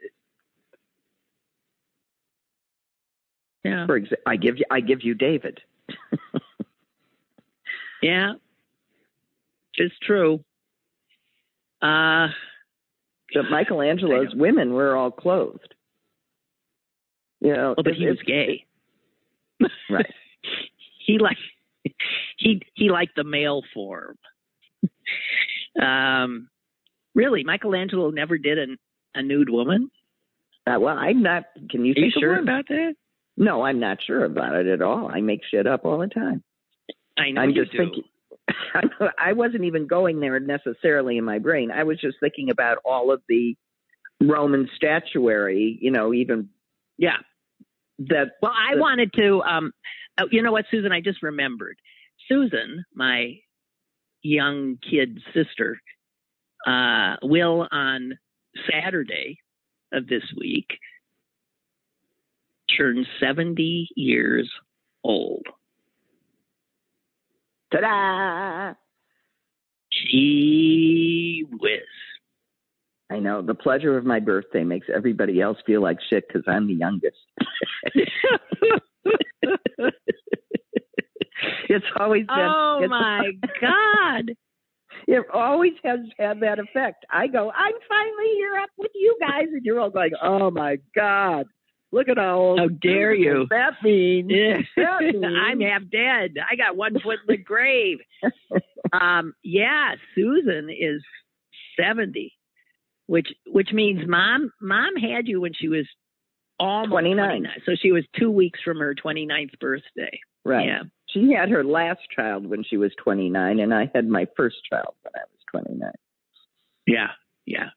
yeah. For example, I give you I give you David. yeah, it's true. Uh, but Michelangelo's women were all clothed. You know, well, but he was gay. right. he liked he he liked the male form. um, really, Michelangelo never did an, a nude woman. Uh, well, I'm not. Can you you sure about that? No, I'm not sure about it at all. I make shit up all the time. I know I'm you just do. thinking. I wasn't even going there necessarily in my brain. I was just thinking about all of the Roman statuary. You know, even yeah. That well, I the, wanted to. Um, oh, you know what, Susan? I just remembered. Susan, my young kid sister, uh, will on Saturday of this week turn 70 years old. Ta-da! Gee whiz. I know. The pleasure of my birthday makes everybody else feel like shit because I'm the youngest. it's always been. Oh my God. It always has had that effect. I go, I'm finally here up with you guys, and you're all going, oh my God. Look at how old. How dare you? That means. Yeah. That means. I'm half dead. I got one foot in the grave. um, yeah, Susan is 70, which which means mom mom had you when she was almost 29. 29. So she was two weeks from her 29th birthday. Right. Yeah. She had her last child when she was 29, and I had my first child when I was 29. Yeah. Yeah.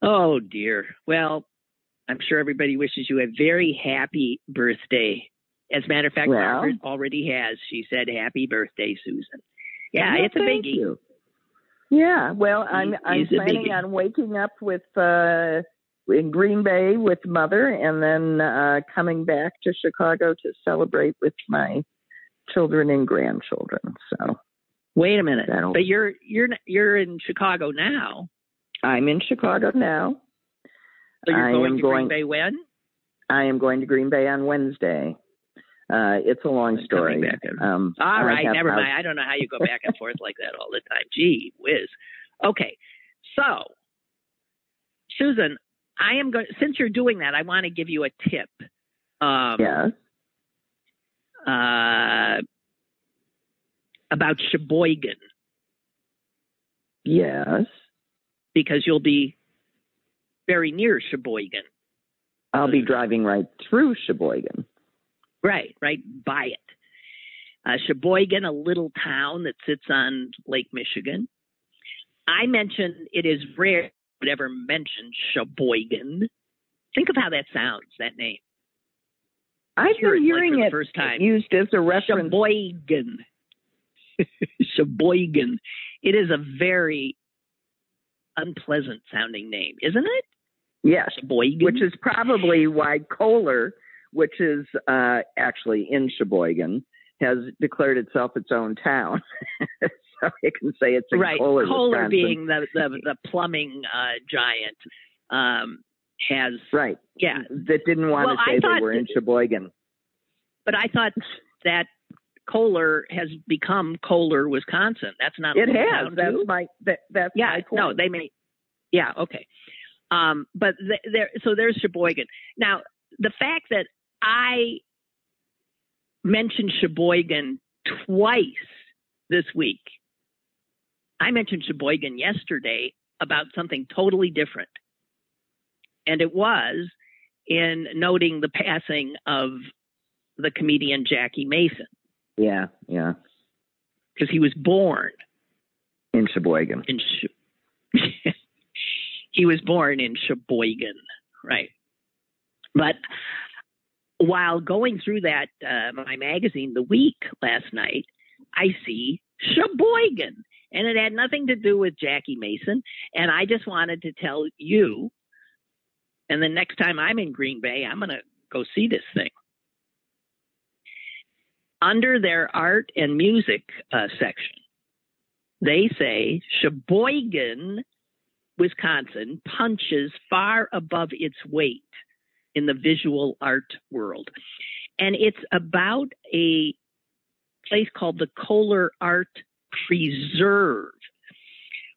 Oh dear. Well, I'm sure everybody wishes you a very happy birthday. As a matter of fact, Well- Margaret already has. She said, "Happy birthday, Susan." Yeah, Well, it's a biggie. you. Yeah, well, I'm I'm planning on waking up with uh in Green Bay with mother, and then uh coming back to Chicago to celebrate with my children and grandchildren. So Wait a minute, but you're you're you're in Chicago now, I'm in Chicago now. So you're I going am to going- Green Bay when? I am going to Green Bay on Wednesday. Uh, it's a long story. Um, All right, never house- mind. I don't know how you go back and forth like that all the time. Gee whiz. Okay, so Susan, I am going. Since you're doing that, I want to give you a tip. Um, Yes. uh, about Sheboygan Yes. because you'll be very near Sheboygan. I'll be driving right through Sheboygan. Right, right by it. Uh, Sheboygan, a little town that sits on Lake Michigan. I mentioned it is rare would ever mention Sheboygan. Think of how that sounds, that name. I've Hear been it, hearing the it first time. used as a reference. Sheboygan. Sheboygan. It is a very unpleasant sounding name, isn't it? Yes, Sheboygan. which is probably why Kohler, which is uh, actually in Sheboygan, has declared itself its own town. so you can say it's in right. Kohler, Kohler Wisconsin. being the the, the plumbing uh, giant um, has right. yeah. That didn't want Well, to I say thought they were in Sheboygan. But I thought that Kohler has become Kohler, Wisconsin. That's not It has. That's too? my that, that's yeah. my. No, they may. Yeah. Okay. Um, but th- there, so there's Sheboygan. Now, the fact that I mentioned Sheboygan twice this week, I mentioned Sheboygan yesterday about something totally different. And it was in noting the passing of the comedian Jackie Mason yeah, yeah. because he was born In Sheboygan. in Sh- he was born in Sheboygan, right? But while going through that uh, my magazine, The Week last night, I see Sheboygan, and it had nothing to do with Jackie Mason. And I just wanted to tell you, and the next time I'm in Green Bay, I'm going to go see this thing. Under their art and music uh, section, they say Sheboygan, Wisconsin punches far above its weight in the visual art world. And it's about a place called the Kohler Art Preserve,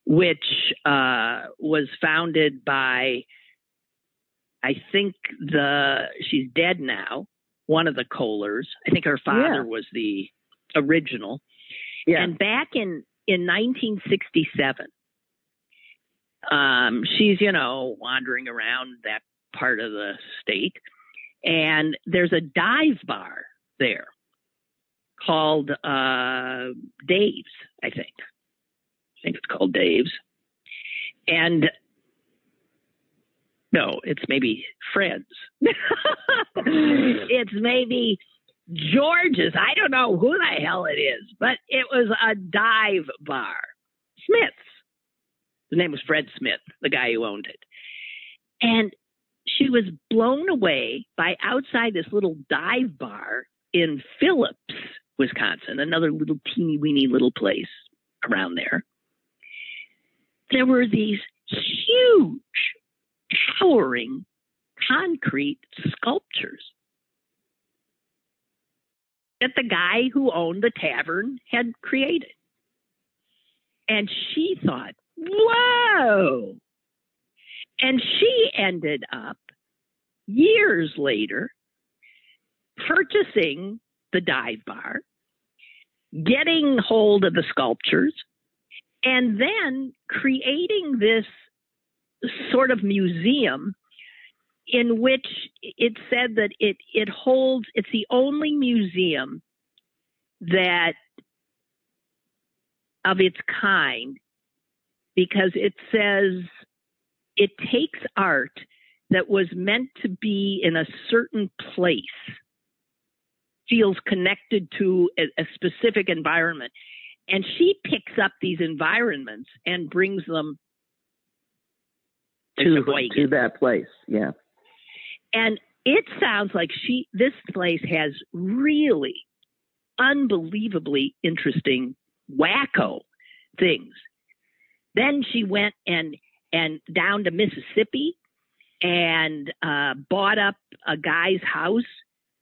which uh, was founded by, I think the she's dead now, one of the Kohlers. I think her father Yeah. was the original. Yeah. And back in in 1967, um, she's you know wandering around that part of the state, and there's a dive bar there called uh, Dave's, I think. I think it's called Dave's, and no, it's maybe Fred's. it's maybe George's. I don't know who the hell it is, but it was a dive bar. Smith's. The name was Fred Smith, the guy who owned it. And she was blown away by outside this little dive bar in Phillips, Wisconsin, another little teeny weeny little place around there. There were these huge, towering concrete sculptures that the guy who owned the tavern had created. And she thought, whoa. And she ended up years later purchasing the dive bar, getting hold of the sculptures, and then creating this sort of museum in which it said that it it holds it's the only museum that of its kind because it says it takes art that was meant to be in a certain place feels connected to a, a specific environment and she picks up these environments and brings them to, to, to that place. Yeah. And it sounds like she this place has really unbelievably interesting wacko things. Then she went and and down to Mississippi and uh, bought up a guy's house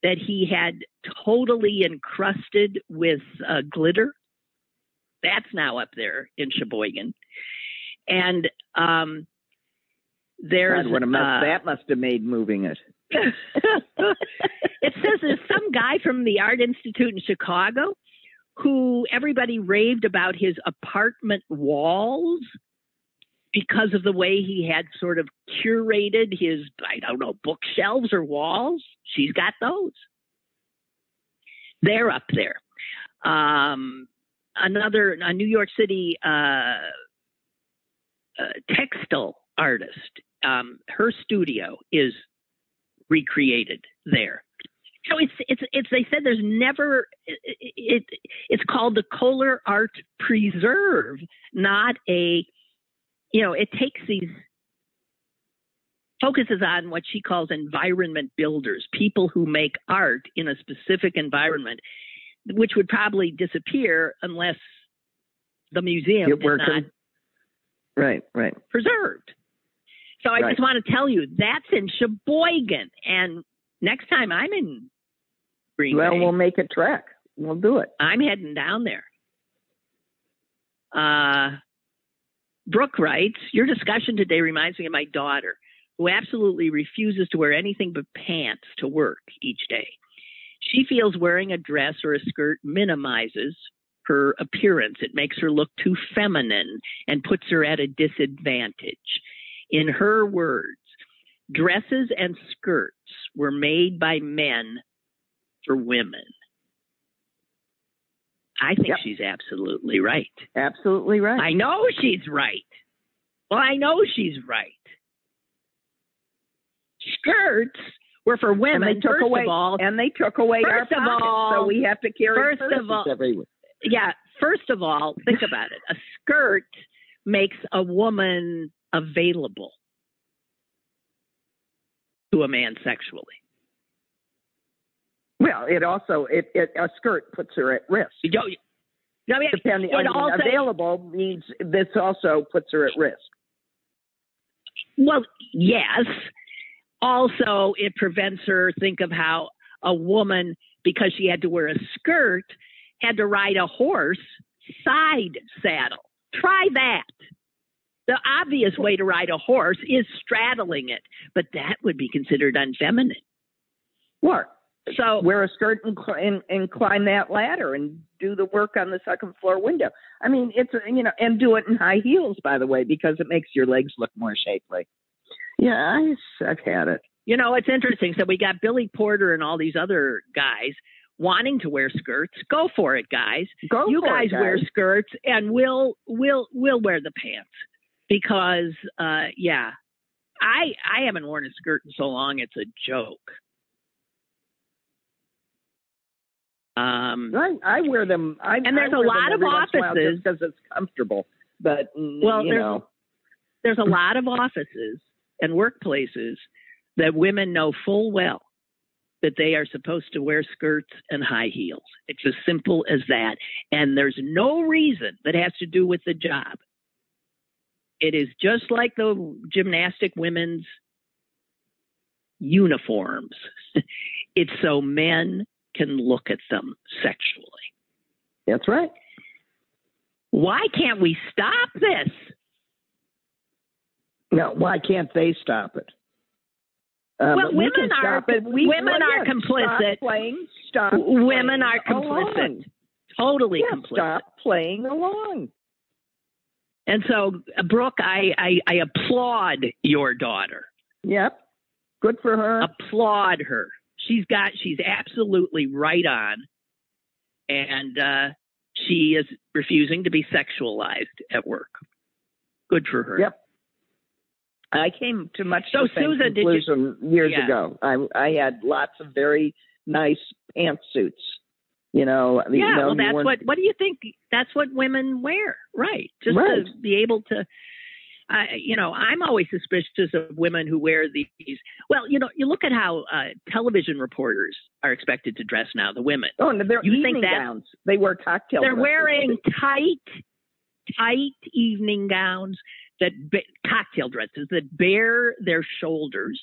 that he had totally encrusted with uh, glitter. That's now up there in Sheboygan, and um, there's God, what a mess uh, that must have made moving it. it says there's some guy from the Art Institute in Chicago who everybody raved about his apartment walls because of the way he had sort of curated his, I don't know, bookshelves or walls. She's got those. They're up there. Um, another, a New York City uh, uh, textile artist, um, her studio is recreated there. So it's it's it's they said there's never it, it it's called the Kohler Art Preserve, not a you know it takes these focuses on what she calls environment builders, people who make art in a specific environment, which would probably disappear unless the museum It did not Right, right. preserved. So I Right. just want to tell you that's in Sheboygan, and next time I'm in Green Well, Bay, we'll make a trek. We'll do it. I'm heading down there. Uh, Brooke writes, Your discussion today reminds me of my daughter, who absolutely refuses to wear anything but pants to work each day. She feels wearing a dress or a skirt minimizes her appearance. It makes her look too feminine and puts her at a disadvantage. In her words, dresses and skirts were made by men for women. I think Yep. she's absolutely right. Absolutely right. I know she's right. Well, I know she's right. Skirts were for and women. they took first away of all, and they took away our First of pockets, all- so we have to carry first of all- everywhere. yeah. First of all, think about it. A skirt makes a woman available to a man sexually. Well, it also it, it a skirt puts her at risk. You don't. I mean, Depending on also- available means this also puts her at risk. Well, yes. Also, it prevents her. Think of how a woman, because she had to wear a skirt, had to ride a horse side saddle. Try that. The obvious way to ride a horse is straddling it, but that would be considered unfeminine. Work. So, Wear a skirt and, cl- and and climb that ladder and do the work on the second floor window. I mean, it's you know, and do it in high heels, by the way, because it makes your legs look more shapely. Yeah, I, I've had it. you know, it's interesting. So we got Billy Porter and all these other guys wanting to wear skirts. Go for it, guys. Go you guys it, wear skirts and we'll we'll we'll wear the pants because uh yeah i i haven't worn a skirt in so long it's a joke um I, I wear them. I, And there's I a lot of every once in a while offices- because it's comfortable. But mm, Well, you there's- know, there's a lot of offices and workplaces that women know full well that they are supposed to wear skirts and high heels. It's as simple as that. And there's no reason that has to do with the job. It is just like the gymnastic women's uniforms. it's so men can look at them sexually. that's right. Why can't we stop this? No, why can't they stop it? Um, Well, women can are-. We, women are complicit. Stop playing. Stop. Women playing are complicit. along. Totally Yeah, complicit. stop playing along. And so, Brooke, I, I, I applaud your daughter. Yep. Good for her. Applaud her. She's got, she's absolutely right on. And uh, she is refusing to be sexualized at work. Good for her. Yep. I came to much So, the same Susan, did you- years Yeah. ago. I I had lots of very nice pantsuits. You know, Yeah, well, that's what. What do you think? That's what women wear, right? Just Right. to be able to. Uh, you know, I'm always suspicious of women who wear these. Well, you know, you look at how uh, television reporters are expected to dress now. The women, Oh, and they're You think evening that- gowns. They wear cocktail. they're dresses. wearing tight, tight evening gowns that ba- cocktail dresses that bare their shoulders,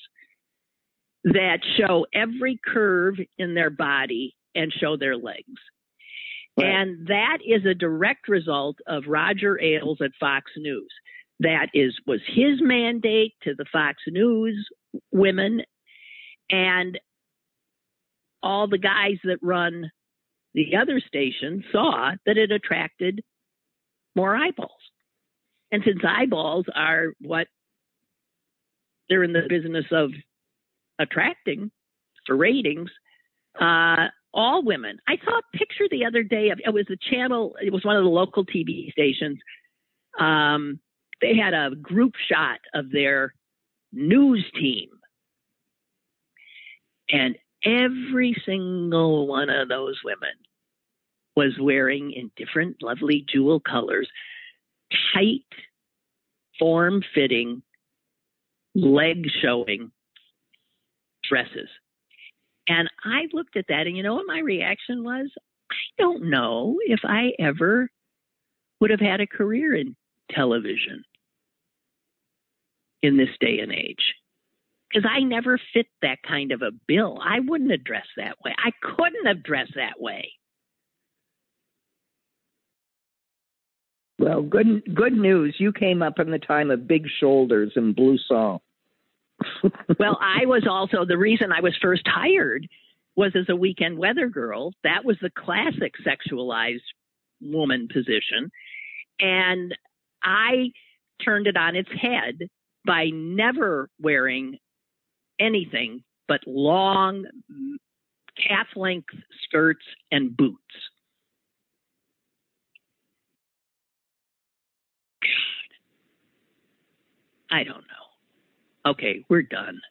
that show every curve in their body and show their legs. Right. And that is a direct result of Roger Ailes at Fox News. That is was his mandate to the Fox News women and all the guys that run the other station saw that it attracted more eyeballs. And since eyeballs are what they're in the business of attracting for ratings, uh, all women. I saw a picture the other day of it was a channel, it was one of the local TV stations. Um, they had a group shot of their news team. And every single one of those women was wearing in different lovely jewel colors tight, form fitting, leg showing dresses. And I looked at that, and you know what my reaction was? I don't know if I ever would have had a career in television in this day and age. Because I never fit that kind of a bill. I wouldn't have dressed that way. I couldn't have dressed that way. Well, good good news. You came up in the time of big shoulders and Blouson. Well, I was also the reason I was first hired was as a weekend weather girl. That was the classic sexualized woman position. And I turned it on its head by never wearing anything but long calf length skirts and boots. God. I don't know. Okay, we're done.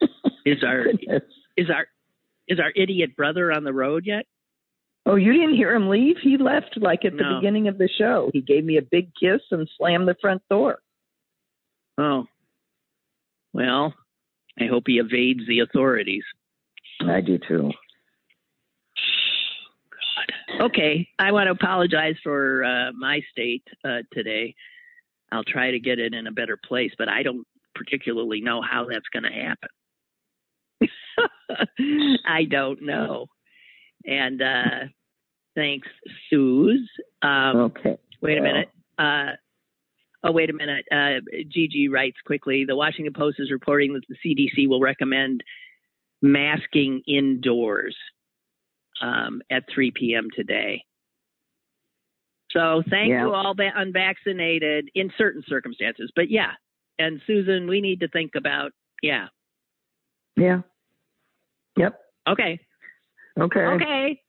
is our is our is our idiot brother on the road yet? Oh, you didn't hear him leave? He left like at the No. beginning of the show. He gave me a big kiss and slammed the front door. Oh. Well, I hope he evades the authorities. I do too. God. Okay, I want to apologize for uh, my state uh, today. I'll try to get it in a better place, but I don't particularly know how that's going to happen. I don't know. And uh, thanks, Suze. Um, Okay. Wait a minute. Uh, oh, wait a minute. Uh, Gigi writes quickly The Washington Post is reporting that the CDC will recommend masking indoors um, at 3 p.m. today. So thank Yeah. you all the unvaccinated in certain circumstances. But yeah. And Susan, we need to think about, yeah. Yeah. Yep. Okay. Okay. Okay.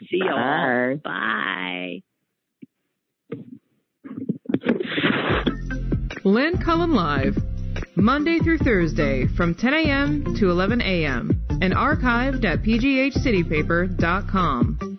See you all. Bye. Bye. Lynn Cullen Live, Monday through Thursday from 10 a.m. to 11 a.m. and archived at pghcitypaper.com.